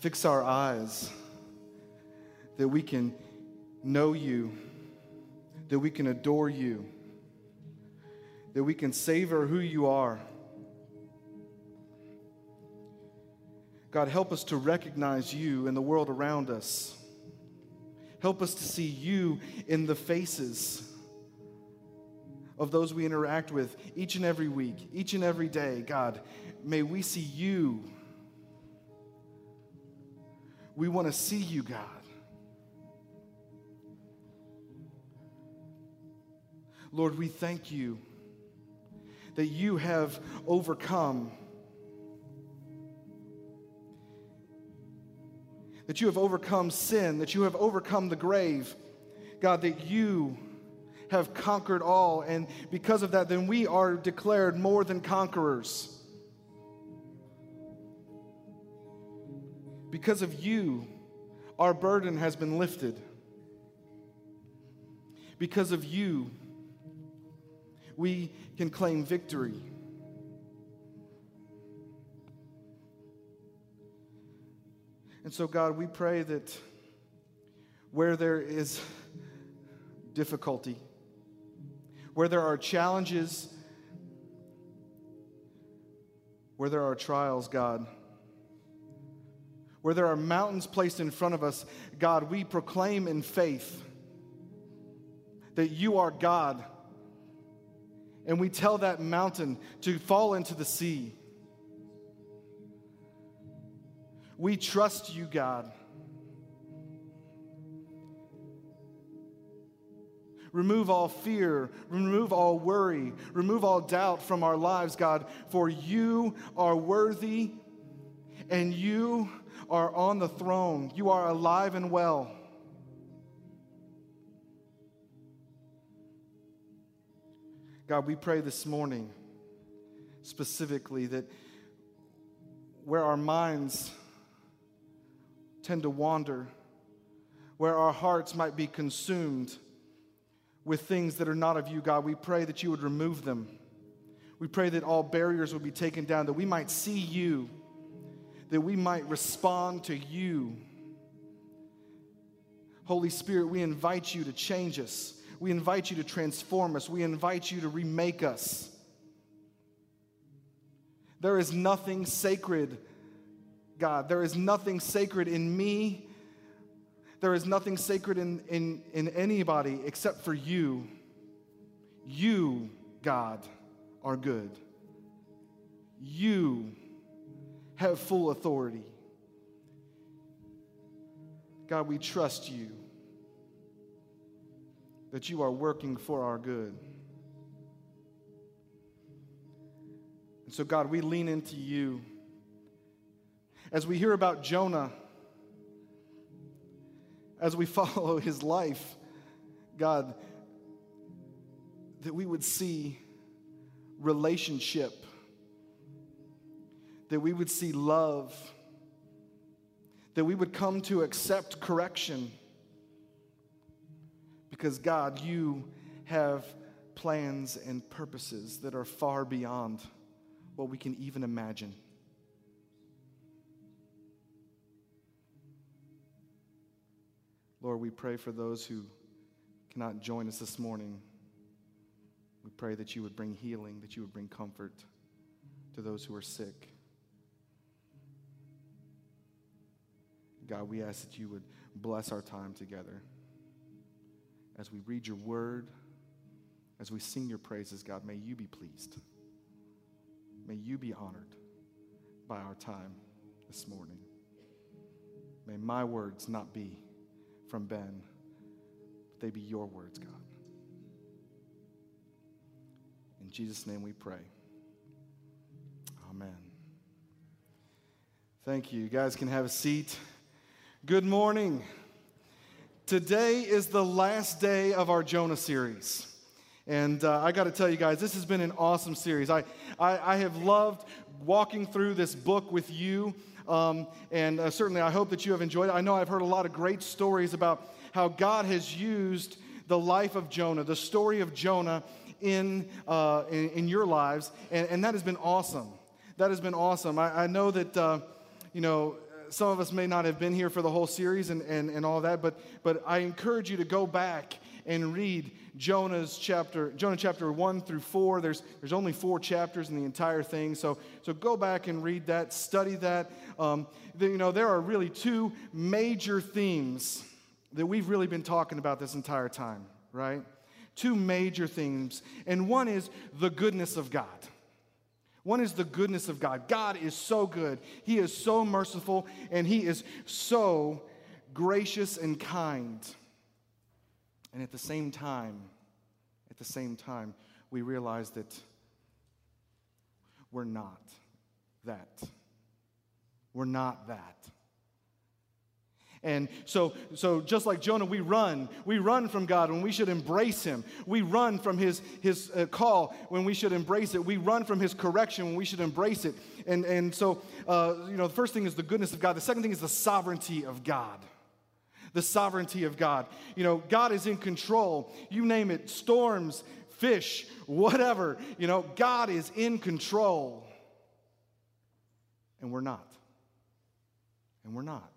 fix our eyes, that we can know you, that we can adore you, that we can savor who you are. God, help us to recognize you in the world around us. Help us to see you in the faces of those we interact with each and every week, each and every day. God, may we see you. We want to see you, God. Lord, we thank you that you have overcome that you have overcome sin, that you have overcome the grave. God, that you have conquered all. And because of that, then we are declared more than conquerors. Because of you, our burden has been lifted. Because of you, we can claim victory. And so, God, we pray that where there is difficulty, where there are challenges, where there are trials, God, where there are mountains placed in front of us, God, we proclaim in faith that you are God. And we tell that mountain to fall into the sea. We trust you, God. Remove all fear, remove all worry, remove all doubt from our lives, God, for you are worthy and you are on the throne. You are alive and well. God, we pray this morning specifically that where our minds tend to wander, where our hearts might be consumed with things that are not of you, God, we pray that you would remove them. We pray that all barriers would be taken down, that we might see you, that we might respond to you. Holy Spirit, we invite you to change us. We invite you to transform us. We invite you to remake us. There is nothing sacred God. There is nothing sacred in me. There is nothing sacred in, in, in anybody except for you. You, God, are good. You have full authority. God, we trust you that you are working for our good. And so, God, we lean into you. As we hear about Jonah, as we follow his life, God, that we would see relationship, that we would see love, that we would come to accept correction. Because, God, you have plans and purposes that are far beyond what we can even imagine. Lord, we pray for those who cannot join us this morning. We pray that you would bring healing, that you would bring comfort to those who are sick. God, we ask that you would bless our time together. As we read your word, as we sing your praises, God, may you be pleased. May you be honored by our time this morning. May my words not be from Ben, but they be your words, God. In Jesus' name we pray. Amen. Thank you. You guys can have a seat. Good morning. Today is the last day of our Jonah series. And uh, I got to tell you guys, this has been an awesome series. I, I, I have loved walking through this book with you. Um, and uh, certainly, I hope that you have enjoyed it. I know I've heard a lot of great stories about how God has used the life of Jonah, the story of Jonah in, uh, in, in, your lives, and, and, that has been awesome. That has been awesome. I, I know that, uh, you know, some of us may not have been here for the whole series and, and, and all that, but, but I encourage you to go back and read Jonah's chapter, Jonah chapter 1 through 4. There's, there's only four chapters in the entire thing. So, so go back and read that, study that. Um, the, you know, there are really two major themes that we've really been talking about this entire time, right? Two major themes. And one is the goodness of God. One is the goodness of God. God is so good. He is so merciful, and He is so gracious and kind. And at the same time, at the same time, we realize that we're not that. We're not that. And so, so just like Jonah, we run. We run from God when we should embrace Him. We run from His, his uh, call when we should embrace it. We run from His correction when we should embrace it. And, and so, uh, you know, the first thing is the goodness of God. The second thing is the sovereignty of God. The sovereignty of God. You know, God is in control. You name it storms, fish, whatever. You know, God is in control. And we're not. And we're not.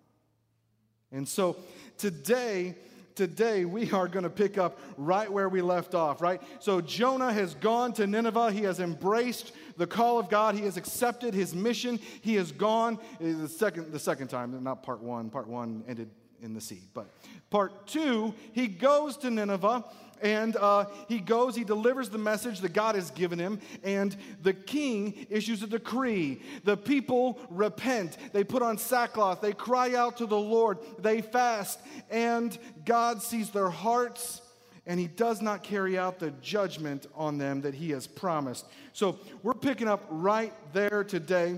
And so today, today we are going to pick up right where we left off, right? So Jonah has gone to Nineveh. He has embraced the call of God. He has accepted his mission. He has gone eh, the second, the second time, not part one. Part one ended in the sea. But part two, he goes to Nineveh and uh, he goes, he delivers the message that God has given him, and the king issues a decree. The people repent. They put on sackcloth. They cry out to the Lord. They fast, and God sees their hearts and he does not carry out the judgment on them that he has promised. So we're picking up right there today.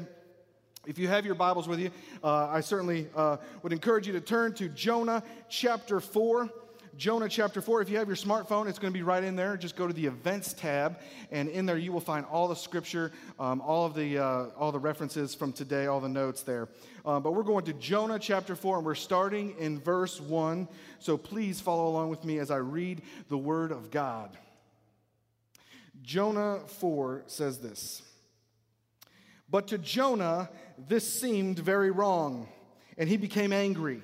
If you have your Bibles with you, uh, I certainly uh, would encourage you to turn to Jonah chapter 4. Jonah chapter 4. If you have your smartphone, it's going to be right in there. Just go to the events tab, and in there you will find all the scripture, um, all of the, uh, all the references from today, all the notes there. Um, but we're going to Jonah chapter 4, and we're starting in verse 1. So please follow along with me as I read the word of God. Jonah 4 says this But to Jonah, this seemed very wrong, and he became angry.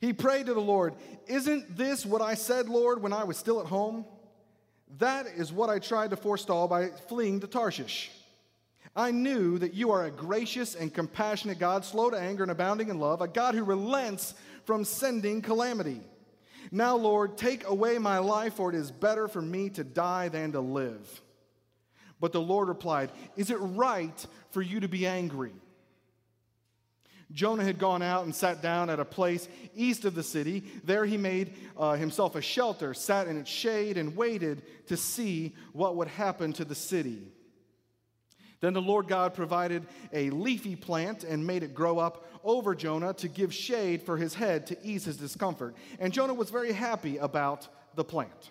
He prayed to the Lord, Isn't this what I said, Lord, when I was still at home? That is what I tried to forestall by fleeing to Tarshish. I knew that you are a gracious and compassionate God, slow to anger and abounding in love, a God who relents from sending calamity. Now, Lord, take away my life, for it is better for me to die than to live. But the Lord replied, Is it right for you to be angry? Jonah had gone out and sat down at a place east of the city. There he made uh, himself a shelter, sat in its shade, and waited to see what would happen to the city. Then the Lord God provided a leafy plant and made it grow up over Jonah to give shade for his head to ease his discomfort. And Jonah was very happy about the plant.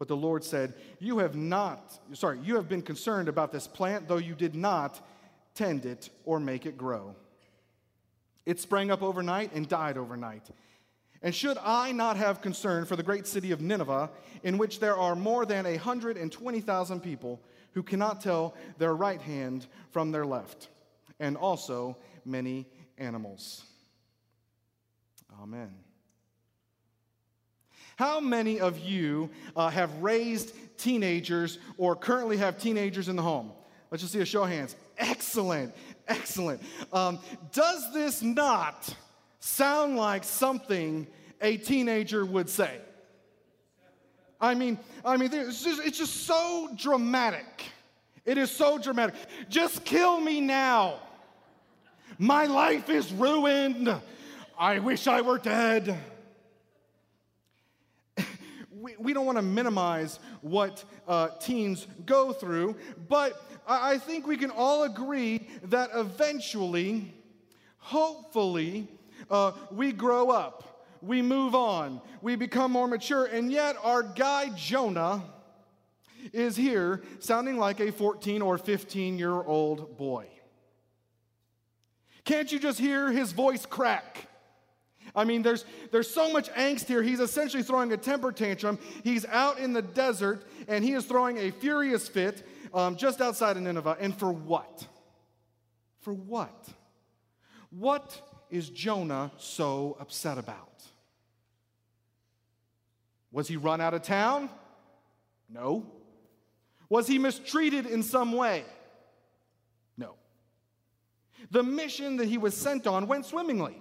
But the Lord said, You have not, sorry, you have been concerned about this plant, though you did not tend it or make it grow. It sprang up overnight and died overnight. And should I not have concern for the great city of Nineveh, in which there are more than 120,000 people who cannot tell their right hand from their left, and also many animals? Amen. How many of you uh, have raised teenagers or currently have teenagers in the home? Let's just see a show of hands. Excellent. Excellent. Um, does this not sound like something a teenager would say? I mean, I mean, it's just, it's just so dramatic. It is so dramatic. Just kill me now. My life is ruined. I wish I were dead. We, we don't want to minimize what uh, teens go through, but I think we can all agree that eventually, hopefully, uh, we grow up. we move on, we become more mature, and yet our guy Jonah is here sounding like a 14 or 15 year old boy. Can't you just hear his voice crack? I mean, there's, there's so much angst here. He's essentially throwing a temper tantrum. He's out in the desert and he is throwing a furious fit um, just outside of Nineveh. And for what? For what? What is Jonah so upset about? Was he run out of town? No. Was he mistreated in some way? No. The mission that he was sent on went swimmingly.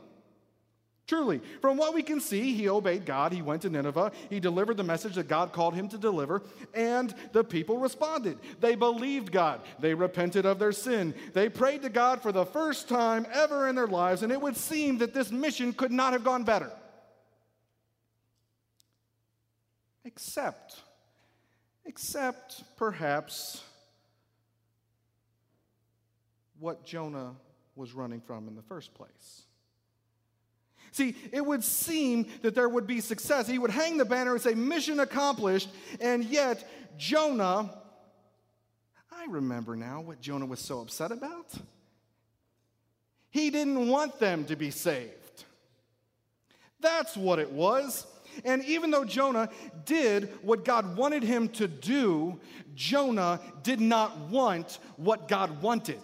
Truly, from what we can see, he obeyed God. He went to Nineveh. He delivered the message that God called him to deliver, and the people responded. They believed God. They repented of their sin. They prayed to God for the first time ever in their lives, and it would seem that this mission could not have gone better. Except, except perhaps what Jonah was running from in the first place. See, it would seem that there would be success. He would hang the banner and say, Mission accomplished, and yet Jonah, I remember now what Jonah was so upset about. He didn't want them to be saved. That's what it was. And even though Jonah did what God wanted him to do, Jonah did not want what God wanted.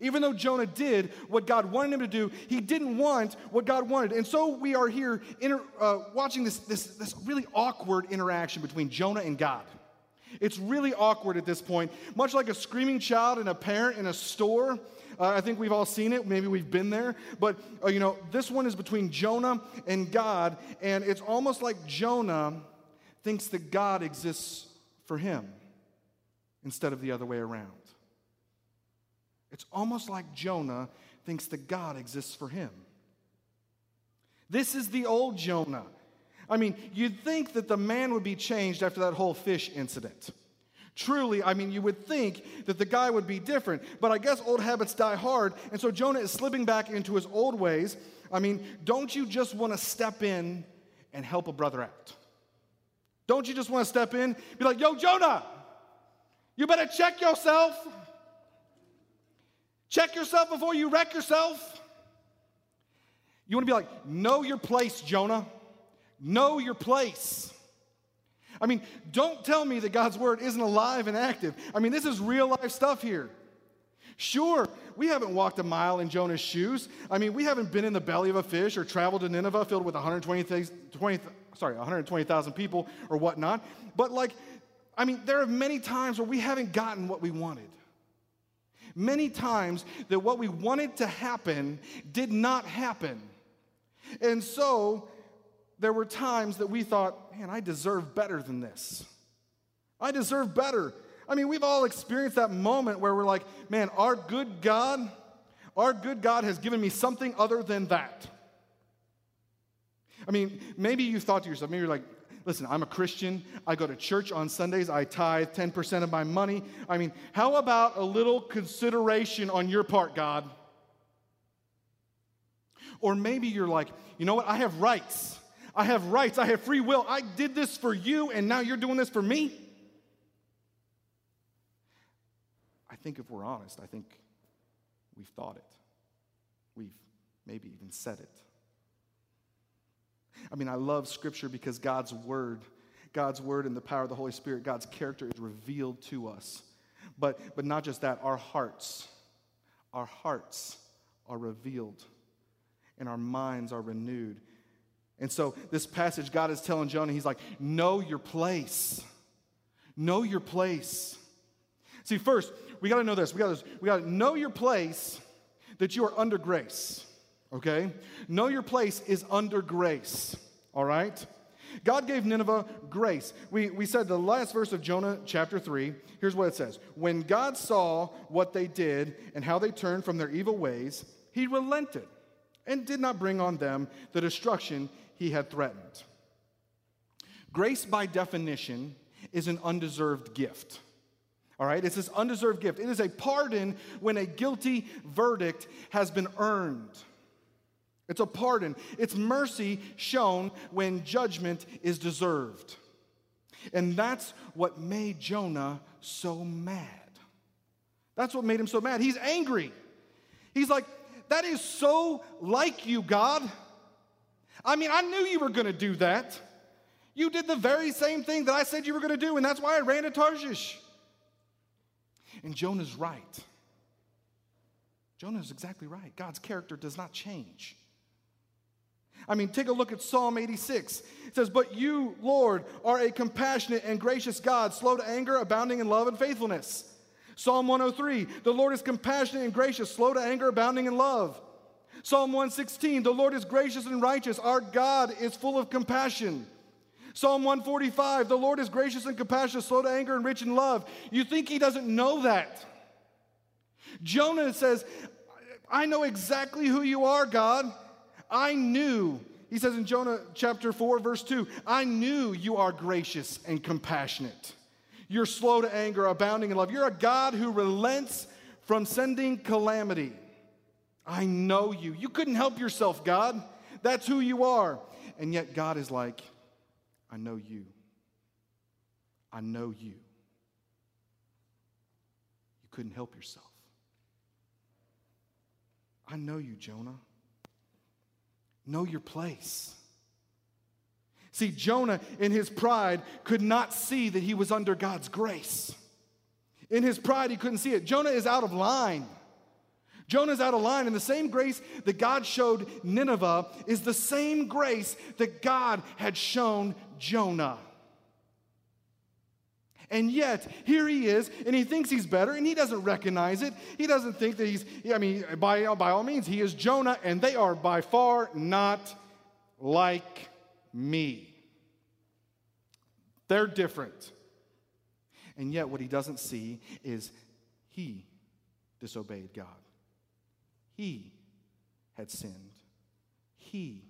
Even though Jonah did what God wanted him to do, he didn't want what God wanted. And so we are here inter, uh, watching this, this, this really awkward interaction between Jonah and God. It's really awkward at this point, much like a screaming child and a parent in a store. Uh, I think we've all seen it. Maybe we've been there. But, uh, you know, this one is between Jonah and God, and it's almost like Jonah thinks that God exists for him instead of the other way around. It's almost like Jonah thinks that God exists for him. This is the old Jonah. I mean, you'd think that the man would be changed after that whole fish incident. Truly, I mean, you would think that the guy would be different, but I guess old habits die hard, and so Jonah is slipping back into his old ways. I mean, don't you just want to step in and help a brother out? Don't you just want to step in, be like, yo, Jonah, you better check yourself. Check yourself before you wreck yourself. You want to be like, know your place, Jonah. Know your place. I mean, don't tell me that God's word isn't alive and active. I mean, this is real life stuff here. Sure, we haven't walked a mile in Jonah's shoes. I mean, we haven't been in the belly of a fish or traveled to Nineveh filled with 120, 20, sorry, 120,000 people or whatnot. But, like, I mean, there are many times where we haven't gotten what we wanted many times that what we wanted to happen did not happen. And so there were times that we thought, man, I deserve better than this. I deserve better. I mean, we've all experienced that moment where we're like, man, our good God, our good God has given me something other than that. I mean, maybe you thought to yourself, maybe you're like, listen, I'm a Christian. I go to church on Sundays. I tithe 10% of my money. I mean, how about a little consideration on your part, God? Or maybe you're like, you know what? I have rights. I have rights. I have free will. I did this for you, and now you're doing this for me. I think if we're honest, I think we've thought it. We've maybe even said it. I mean, I love Scripture because God's Word, God's Word and the power of the Holy Spirit, God's character is revealed to us. But, but not just that, our hearts, our hearts are revealed and our minds are renewed. And so, this passage, God is telling Jonah, He's like, know your place. Know your place. See, first, we got to know this. We got to we got to know your place that you are under grace okay? Know your place is under grace, all right? God gave Nineveh grace. We, we said the last verse of Jonah chapter 3, here's what it says When God saw what they did and how they turned from their evil ways, he relented and did not bring on them the destruction he had threatened. Grace, by definition, is an undeserved gift. All right? It's this undeserved gift. It is a pardon when a guilty verdict has been earned. It's a pardon. It's mercy shown when judgment is deserved. And that's what made Jonah so mad. That's what made him so mad. He's angry. He's like, That is so like you, God. I mean, I knew you were going to do that. You did the very same thing that I said you were going to do, and that's why I ran to Tarshish. And Jonah's right. Jonah's exactly right. God's character does not change. I mean, take a look at Psalm 86. It says, But you, Lord, are a compassionate and gracious God, slow to anger, abounding in love and faithfulness. Psalm 103, the Lord is compassionate and gracious, slow to anger, abounding in love. Psalm 116, the Lord is gracious and righteous, our God is full of compassion. Psalm 145, the Lord is gracious and compassionate, slow to anger, and rich in love. You think he doesn't know that? Jonah says, I know exactly who you are, God. I knew, he says in Jonah chapter 4, verse 2, I knew you are gracious and compassionate. You're slow to anger, abounding in love. You're a God who relents from sending calamity. I know you. You couldn't help yourself, God. That's who you are. And yet, God is like, I know you. I know you. You couldn't help yourself. I know you, Jonah. Know your place. See, Jonah, in his pride, could not see that he was under God's grace. In his pride, he couldn't see it. Jonah is out of line. Jonah's out of line, and the same grace that God showed Nineveh is the same grace that God had shown Jonah. And yet, here he is, and he thinks he's better, and he doesn't recognize it. He doesn't think that he's, I mean, by, by all means, he is Jonah, and they are by far not like me. They're different. And yet, what he doesn't see is he disobeyed God. He had sinned. He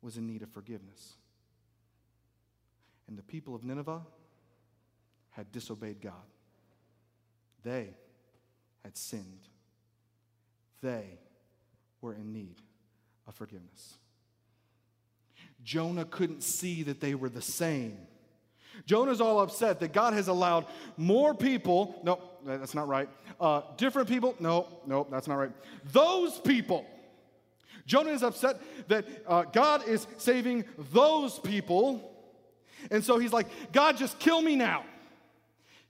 was in need of forgiveness. And the people of Nineveh, had disobeyed God. They had sinned. They were in need of forgiveness. Jonah couldn't see that they were the same. Jonah's all upset that God has allowed more people, no, that's not right. Uh, different people, no, no, that's not right. Those people. Jonah is upset that uh, God is saving those people. And so he's like, God, just kill me now.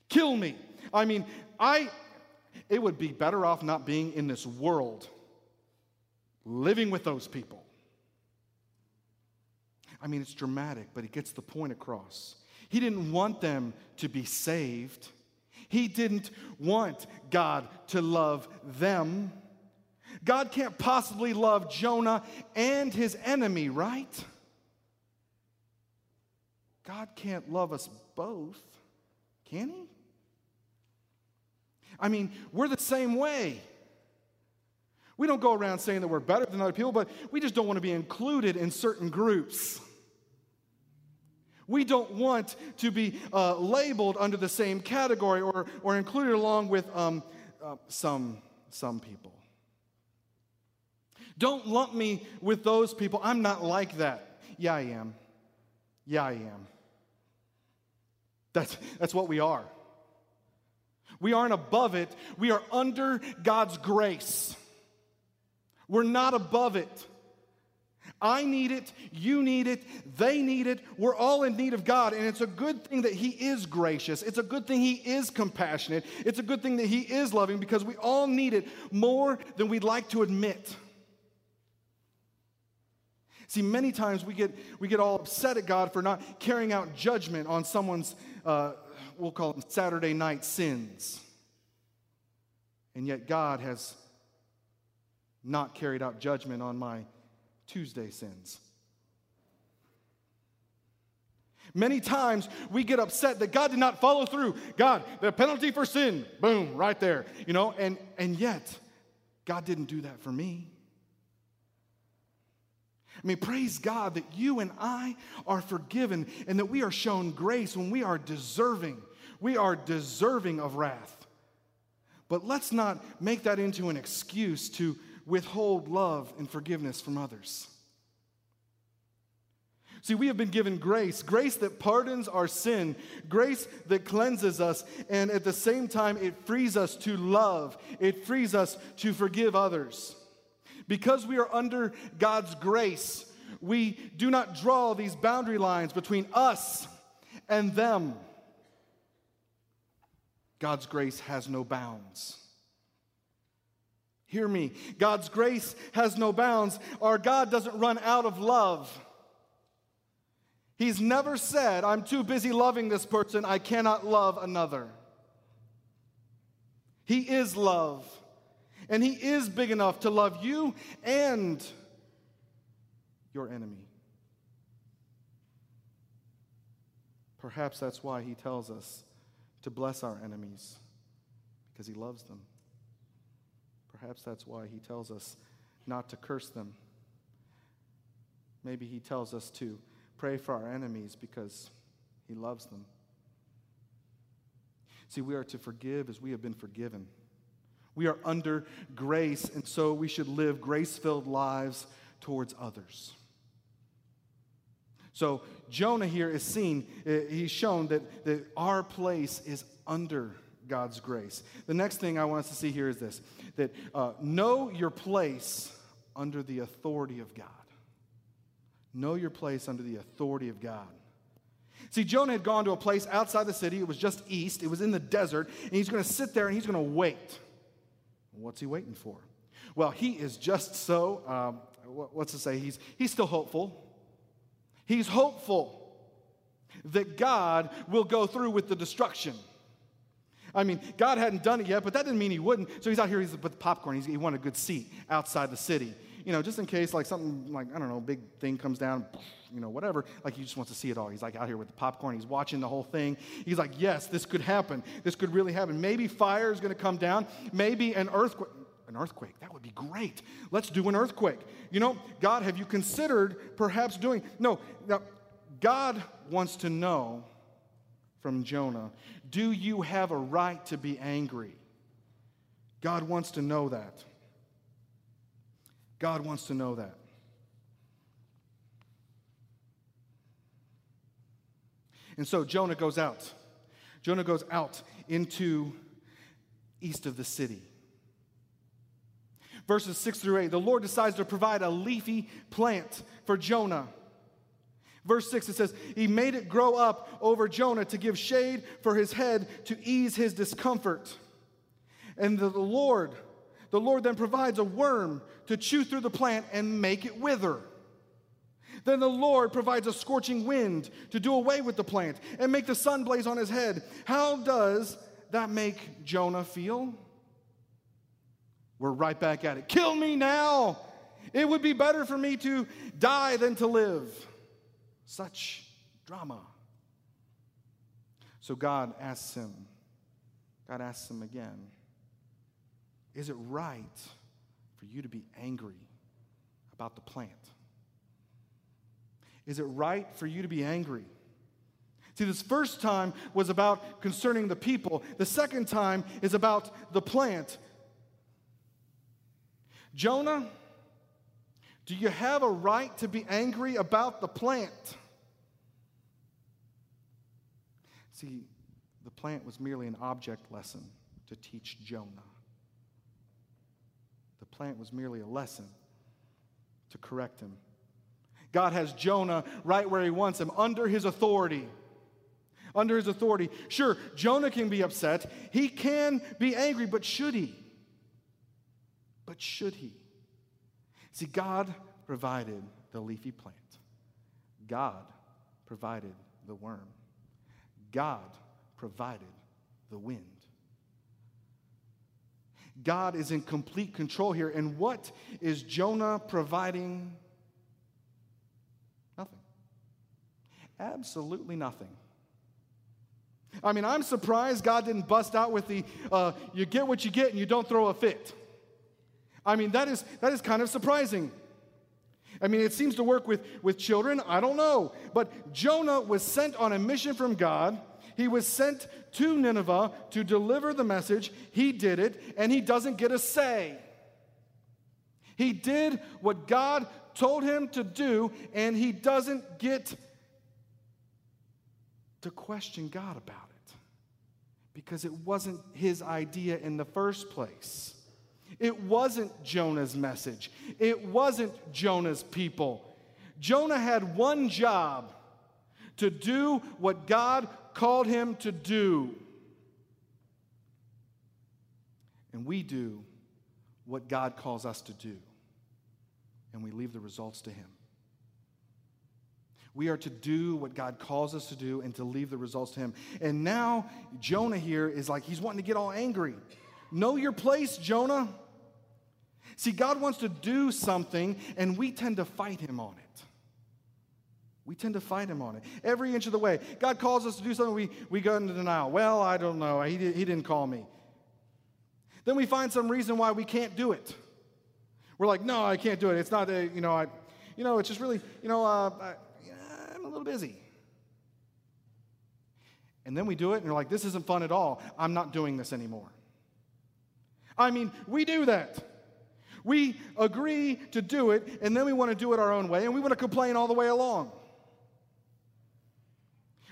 Kill me. I mean, I it would be better off not being in this world living with those people. I mean, it's dramatic, but it gets the point across. He didn't want them to be saved. He didn't want God to love them. God can't possibly love Jonah and his enemy, right? God can't love us both, can he? I mean, we're the same way. We don't go around saying that we're better than other people, but we just don't want to be included in certain groups. We don't want to be uh, labeled under the same category or, or included along with um, uh, some, some people. Don't lump me with those people. I'm not like that. Yeah, I am. Yeah, I am. That's, that's what we are. We aren't above it, we are under God's grace. We're not above it. I need it, you need it, they need it. We're all in need of God, and it's a good thing that He is gracious. It's a good thing He is compassionate. It's a good thing that He is loving because we all need it more than we'd like to admit. See, many times we get, we get all upset at God for not carrying out judgment on someone's uh, we'll call them Saturday night sins. And yet God has not carried out judgment on my Tuesday sins. Many times we get upset that God did not follow through. God, the penalty for sin, boom, right there. You know, and and yet God didn't do that for me. I mean, praise God that you and I are forgiven and that we are shown grace when we are deserving we are deserving of wrath. But let's not make that into an excuse to withhold love and forgiveness from others. See, we have been given grace grace that pardons our sin, grace that cleanses us, and at the same time, it frees us to love, it frees us to forgive others. Because we are under God's grace, we do not draw these boundary lines between us and them. God's grace has no bounds. Hear me. God's grace has no bounds. Our God doesn't run out of love. He's never said, I'm too busy loving this person, I cannot love another. He is love. And He is big enough to love you and your enemy. Perhaps that's why He tells us to bless our enemies, because He loves them. Perhaps that's why He tells us not to curse them. Maybe He tells us to pray for our enemies because He loves them. See, we are to forgive as we have been forgiven. We are under grace, and so we should live grace filled lives towards others. So, Jonah here is seen, uh, he's shown that, that our place is under God's grace. The next thing I want us to see here is this that uh, know your place under the authority of God. Know your place under the authority of God. See, Jonah had gone to a place outside the city. It was just east, it was in the desert, and he's going to sit there and he's going to wait. What's he waiting for? Well, he is just so, um, what's to say? He's, he's still hopeful. He's hopeful that God will go through with the destruction. I mean, God hadn't done it yet, but that didn't mean he wouldn't. So he's out here, he's with the popcorn. He's, he wanted a good seat outside the city you know, just in case like something like, I don't know, big thing comes down, you know, whatever, like he just wants to see it all. He's like out here with the popcorn, he's watching the whole thing. He's like, yes, this could happen. This could really happen. Maybe fire is going to come down, maybe an earthquake. An earthquake, that would be great. Let's do an earthquake. You know, God, have you considered perhaps doing? No, now, God wants to know from Jonah do you have a right to be angry? God wants to know that. God wants to know that. And so Jonah goes out. Jonah goes out into east of the city. Verses 6 through 8 the Lord decides to provide a leafy plant for Jonah. Verse 6 it says, He made it grow up over Jonah to give shade for his head to ease his discomfort. And the Lord the Lord then provides a worm to chew through the plant and make it wither. Then the Lord provides a scorching wind to do away with the plant and make the sun blaze on his head. How does that make Jonah feel? We're right back at it. Kill me now. It would be better for me to die than to live. Such drama. So God asks him, God asks him again, is it right for you to be angry about the plant? Is it right for you to be angry? See, this first time was about concerning the people, the second time is about the plant. Jonah, do you have a right to be angry about the plant? See, the plant was merely an object lesson to teach Jonah The plant was merely a lesson to correct him. God has Jonah right where he wants him, under his authority. Under his authority. Sure, Jonah can be upset. He can be angry, but should he? But should he? See, God provided the leafy plant, God provided the worm, God provided the wind. God is in complete control here. And what is Jonah providing? Nothing. Absolutely nothing. I mean, I'm surprised God didn't bust out with the uh, you get what you get and you don't throw a fit. I mean, that is, that is kind of surprising. I mean, it seems to work with, with children. I don't know. But Jonah was sent on a mission from God he was sent to Nineveh to deliver the message. He did it, and he doesn't get a say. He did what God told him to do, and he doesn't get to question God about it because it wasn't his idea in the first place. It wasn't Jonah's message, it wasn't Jonah's people. Jonah had one job to do what God called him to do. And we do what God calls us to do, and we leave the results to Him. We are to do what God calls us to do and to leave the results to Him. And now, Jonah here is like, he's wanting to get all angry. Know your place, Jonah. See, God wants to do something, and we tend to fight Him on it. We tend to fight Him on it every inch of the way. God calls us to do something, we, we go into denial. Well, I don't know. He, did, he didn't call me. Then we find some reason why we can't do it. We're like, no, I can't do it. It's not, a, you know, I, you know, it's just really, you know, uh, I, I'm a little busy. And then we do it, and you're like, this isn't fun at all. I'm not doing this anymore. I mean, we do that. We agree to do it, and then we want to do it our own way, and we want to complain all the way along.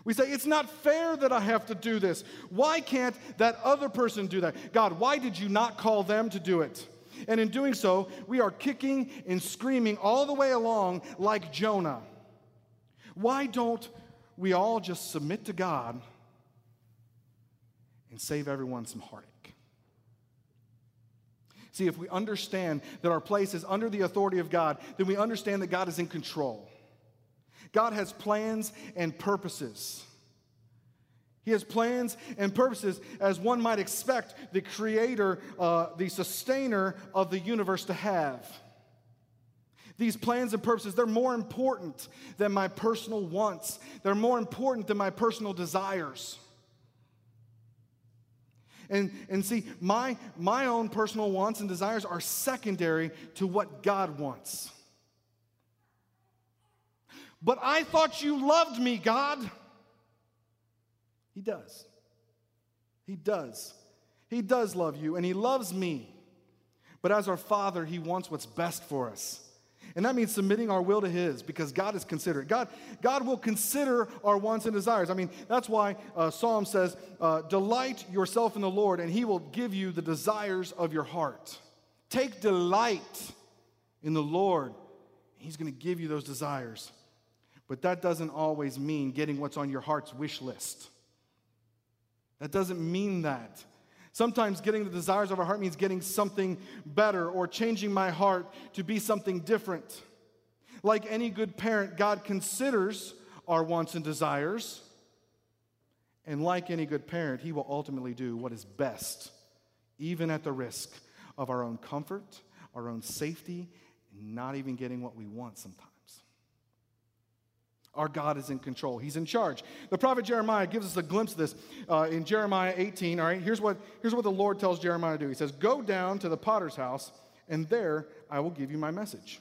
We say, It's not fair that I have to do this. Why can't that other person do that? God, why did you not call them to do it? And in doing so, we are kicking and screaming all the way along like Jonah. Why don't we all just submit to God and save everyone some heartache? See, if we understand that our place is under the authority of God, then we understand that God is in control. God has plans and purposes. He has plans and purposes, as one might expect the creator, uh, the sustainer of the universe to have. These plans and purposes, they're more important than my personal wants, they're more important than my personal desires. And, and see, my, my own personal wants and desires are secondary to what God wants. But I thought you loved me, God. He does. He does. He does love you, and He loves me. But as our Father, He wants what's best for us. And that means submitting our will to His because God is considerate. God, God will consider our wants and desires. I mean, that's why uh, Psalm says, uh, Delight yourself in the Lord, and He will give you the desires of your heart. Take delight in the Lord, He's going to give you those desires. But that doesn't always mean getting what's on your heart's wish list. That doesn't mean that. Sometimes getting the desires of our heart means getting something better or changing my heart to be something different. Like any good parent, God considers our wants and desires. And like any good parent, He will ultimately do what is best, even at the risk of our own comfort, our own safety, and not even getting what we want sometimes. Our God is in control. He's in charge. The prophet Jeremiah gives us a glimpse of this uh, in Jeremiah 18. All right, here's what, here's what the Lord tells Jeremiah to do. He says, Go down to the potter's house, and there I will give you my message.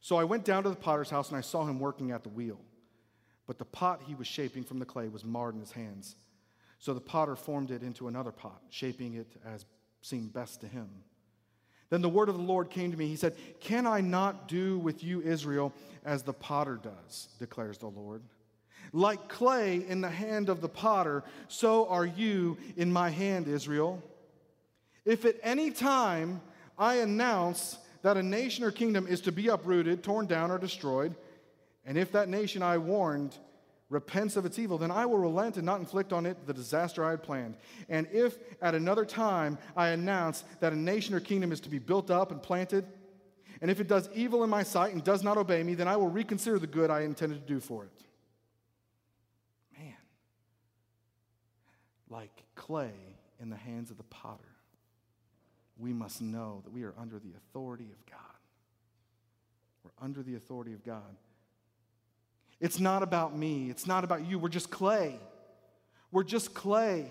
So I went down to the potter's house, and I saw him working at the wheel. But the pot he was shaping from the clay was marred in his hands. So the potter formed it into another pot, shaping it as seemed best to him. Then the word of the Lord came to me. He said, Can I not do with you, Israel, as the potter does, declares the Lord? Like clay in the hand of the potter, so are you in my hand, Israel. If at any time I announce that a nation or kingdom is to be uprooted, torn down, or destroyed, and if that nation I warned repents of its evil, then I will relent and not inflict on it the disaster I had planned. And if at another time I announce that a nation or kingdom is to be built up and planted, and if it does evil in my sight and does not obey me, then I will reconsider the good I intended to do for it. Man, like clay in the hands of the potter, we must know that we are under the authority of God. We're under the authority of God. It's not about me. It's not about you. We're just clay. We're just clay.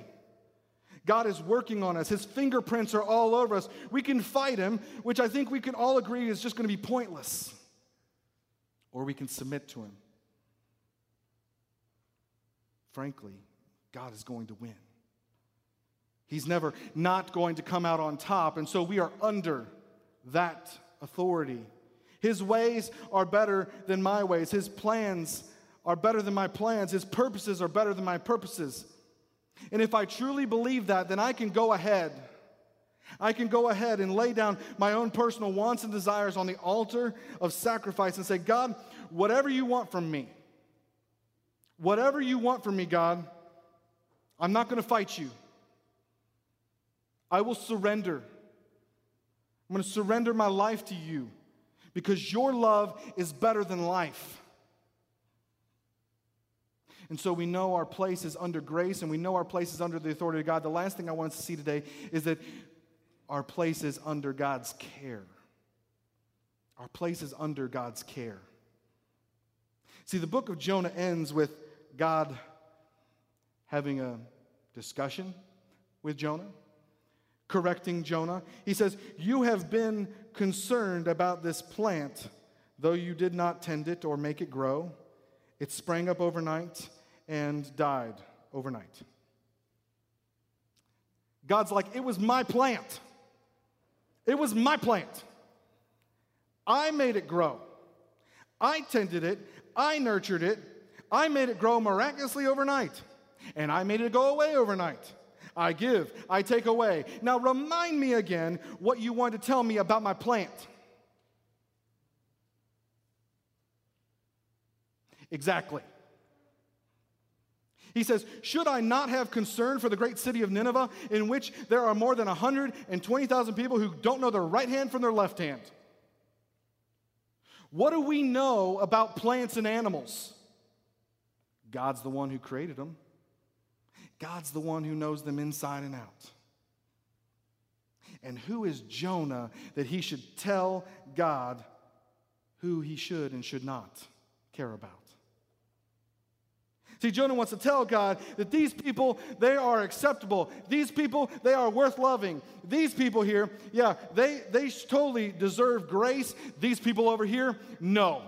God is working on us. His fingerprints are all over us. We can fight him, which I think we can all agree is just going to be pointless. Or we can submit to him. Frankly, God is going to win. He's never not going to come out on top, and so we are under that authority. His ways are better than my ways. His plans are better than my plans. His purposes are better than my purposes. And if I truly believe that, then I can go ahead. I can go ahead and lay down my own personal wants and desires on the altar of sacrifice and say, God, whatever you want from me, whatever you want from me, God, I'm not going to fight you. I will surrender. I'm going to surrender my life to you because your love is better than life. And so we know our place is under grace and we know our place is under the authority of God. The last thing I want us to see today is that our place is under God's care. Our place is under God's care. See, the book of Jonah ends with God having a discussion with Jonah, correcting Jonah. He says, You have been concerned about this plant, though you did not tend it or make it grow. It sprang up overnight and died overnight. God's like, It was my plant. It was my plant. I made it grow. I tended it. I nurtured it. I made it grow miraculously overnight. And I made it go away overnight. I give, I take away. Now remind me again what you want to tell me about my plant. Exactly. He says, Should I not have concern for the great city of Nineveh, in which there are more than 120,000 people who don't know their right hand from their left hand? What do we know about plants and animals? God's the one who created them, God's the one who knows them inside and out. And who is Jonah that he should tell God who he should and should not care about? See, Jonah wants to tell God that these people, they are acceptable. These people, they are worth loving. These people here, yeah, they, they totally deserve grace. These people over here, no.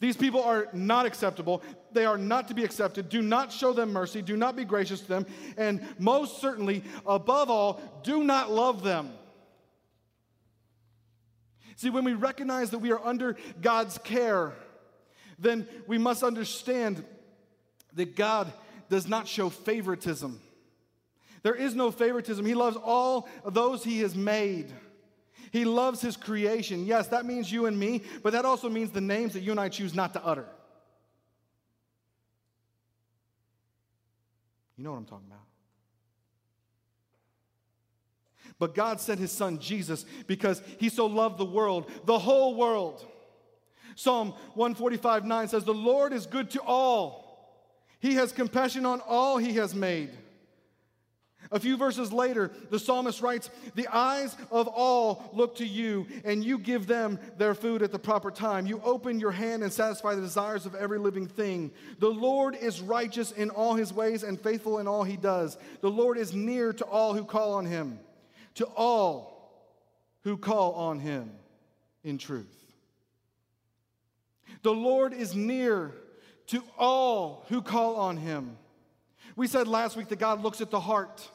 These people are not acceptable. They are not to be accepted. Do not show them mercy. Do not be gracious to them. And most certainly, above all, do not love them. See, when we recognize that we are under God's care, then we must understand that God does not show favoritism. There is no favoritism. He loves all those He has made. He loves His creation. Yes, that means you and me, but that also means the names that you and I choose not to utter. You know what I'm talking about. But God sent His Son Jesus because He so loved the world, the whole world. Psalm 145 9 says, The Lord is good to all he has compassion on all he has made. A few verses later, the psalmist writes, The eyes of all look to you, and you give them their food at the proper time. You open your hand and satisfy the desires of every living thing. The Lord is righteous in all his ways and faithful in all he does. The Lord is near to all who call on him, to all who call on him in truth. The Lord is near to all who call on him. We said last week that God looks at the heart.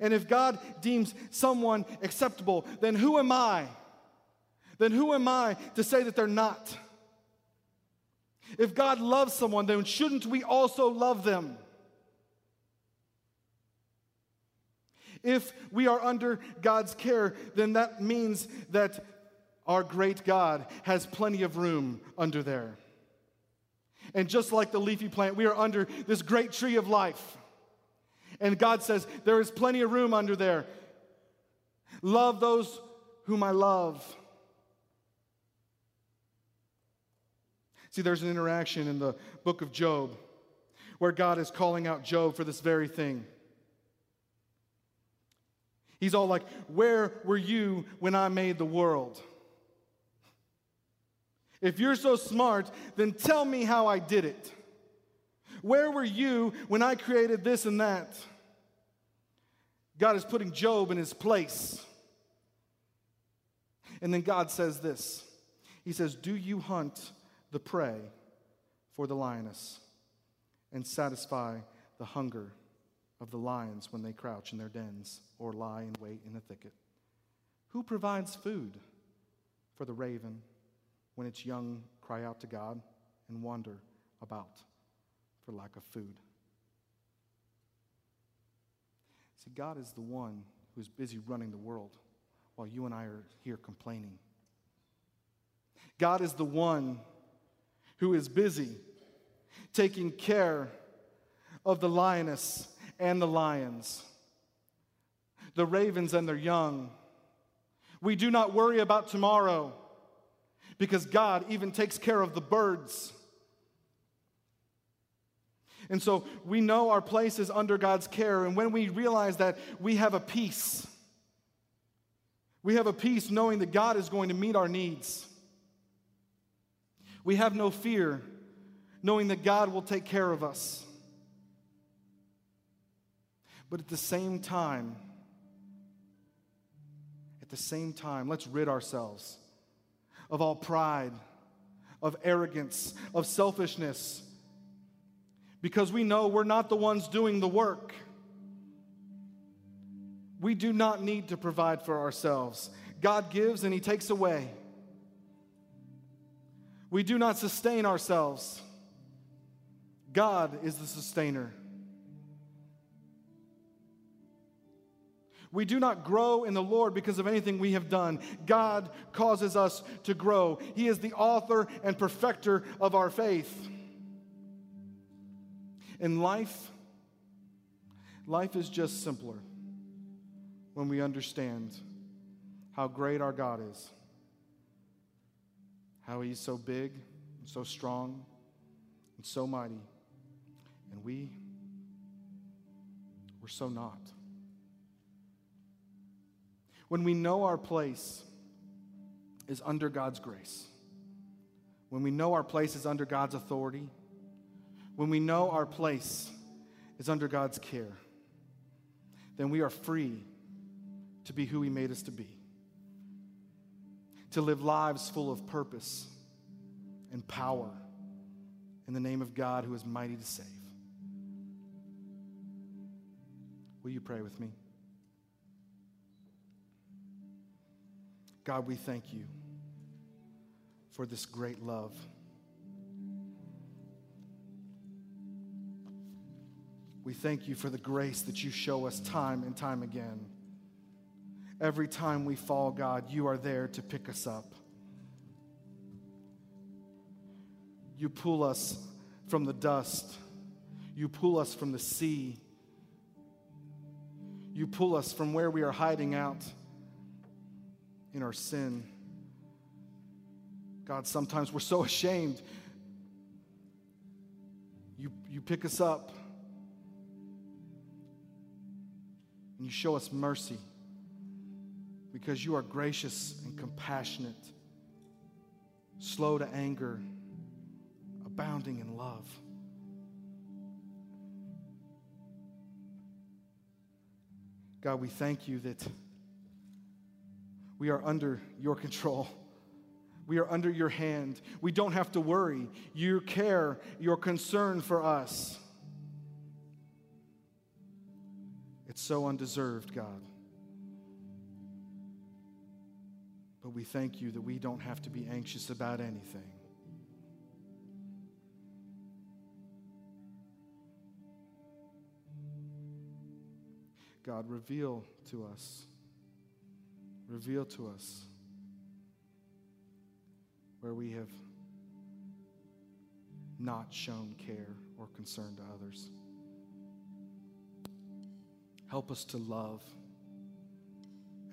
And if God deems someone acceptable, then who am I? Then who am I to say that they're not? If God loves someone, then shouldn't we also love them? If we are under God's care, then that means that our great God has plenty of room under there. And just like the leafy plant, we are under this great tree of life. And God says, There is plenty of room under there. Love those whom I love. See, there's an interaction in the book of Job where God is calling out Job for this very thing. He's all like, Where were you when I made the world? If you're so smart, then tell me how I did it. Where were you when I created this and that? God is putting Job in his place. And then God says this He says, Do you hunt the prey for the lioness and satisfy the hunger of the lions when they crouch in their dens or lie in wait in a thicket? Who provides food for the raven when its young cry out to God and wander about for lack of food. See, God is the one who's busy running the world while you and I are here complaining. God is the one who is busy taking care of the lioness and the lions, the ravens and their young. We do not worry about tomorrow because God even takes care of the birds. And so we know our place is under God's care. And when we realize that, we have a peace. We have a peace knowing that God is going to meet our needs. We have no fear knowing that God will take care of us. But at the same time, at the same time, let's rid ourselves of all pride, of arrogance, of selfishness, because we know we're not the ones doing the work. We do not need to provide for ourselves. God gives and He takes away. We do not sustain ourselves. God is the sustainer. We do not grow in the Lord because of anything we have done. God causes us to grow. He is the author and perfecter of our faith. In life, life is just simpler when we understand how great our God is, how He's so big, and so strong, and so mighty, and we, we're so not. When we know our place is under God's grace, when we know our place is under God's authority, when we know our place is under God's care, then we are free to be who He made us to be, to live lives full of purpose and power in the name of God who is mighty to save. Will you pray with me? God, we thank you for this great love. We thank you for the grace that you show us time and time again. Every time we fall, God, you are there to pick us up. You pull us from the dust. You pull us from the sea. You pull us from where we are hiding out in our sin. God, sometimes we're so ashamed. You, you pick us up. And you show us mercy because you are gracious and compassionate, slow to anger, abounding in love. God, we thank you that we are under your control. We are under your hand. We don't have to worry. Your care, your concern for us. It's so undeserved, God. But we thank you that we don't have to be anxious about anything. God, reveal to us, reveal to us where we have not shown care or concern to others. Help us to love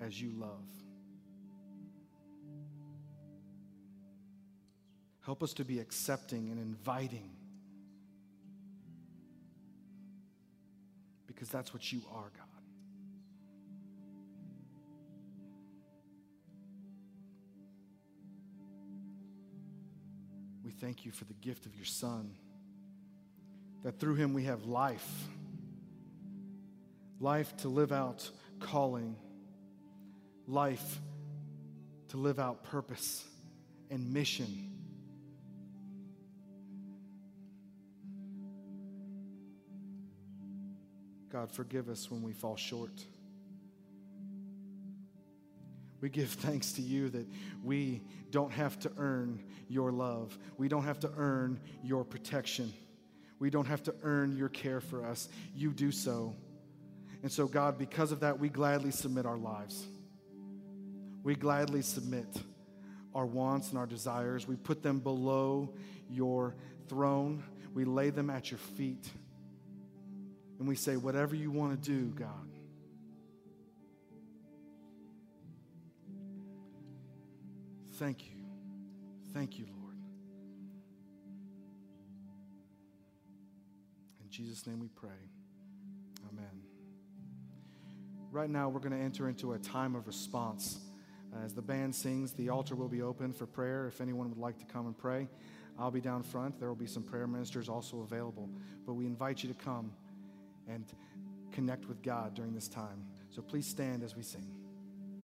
as you love. Help us to be accepting and inviting because that's what you are, God. We thank you for the gift of your Son, that through him we have life life to live out calling, life to live out purpose and mission. God, forgive us when we fall short. We give thanks to you that we don't have to earn your love. We don't have to earn your protection. We don't have to earn your care for us. You do so. And so, God, because of that, we gladly submit our lives. We gladly submit our wants and our desires. We put them below your throne. We lay them at your feet. And we say, whatever you want to do, God. Thank you. Thank you, Lord. In Jesus' name we pray. Amen. Right now, we're going to enter into a time of response. As the band sings, the altar will be open for prayer. If anyone would like to come and pray, I'll be down front. There will be some prayer ministers also available. But we invite you to come and connect with God during this time. So please stand as we sing.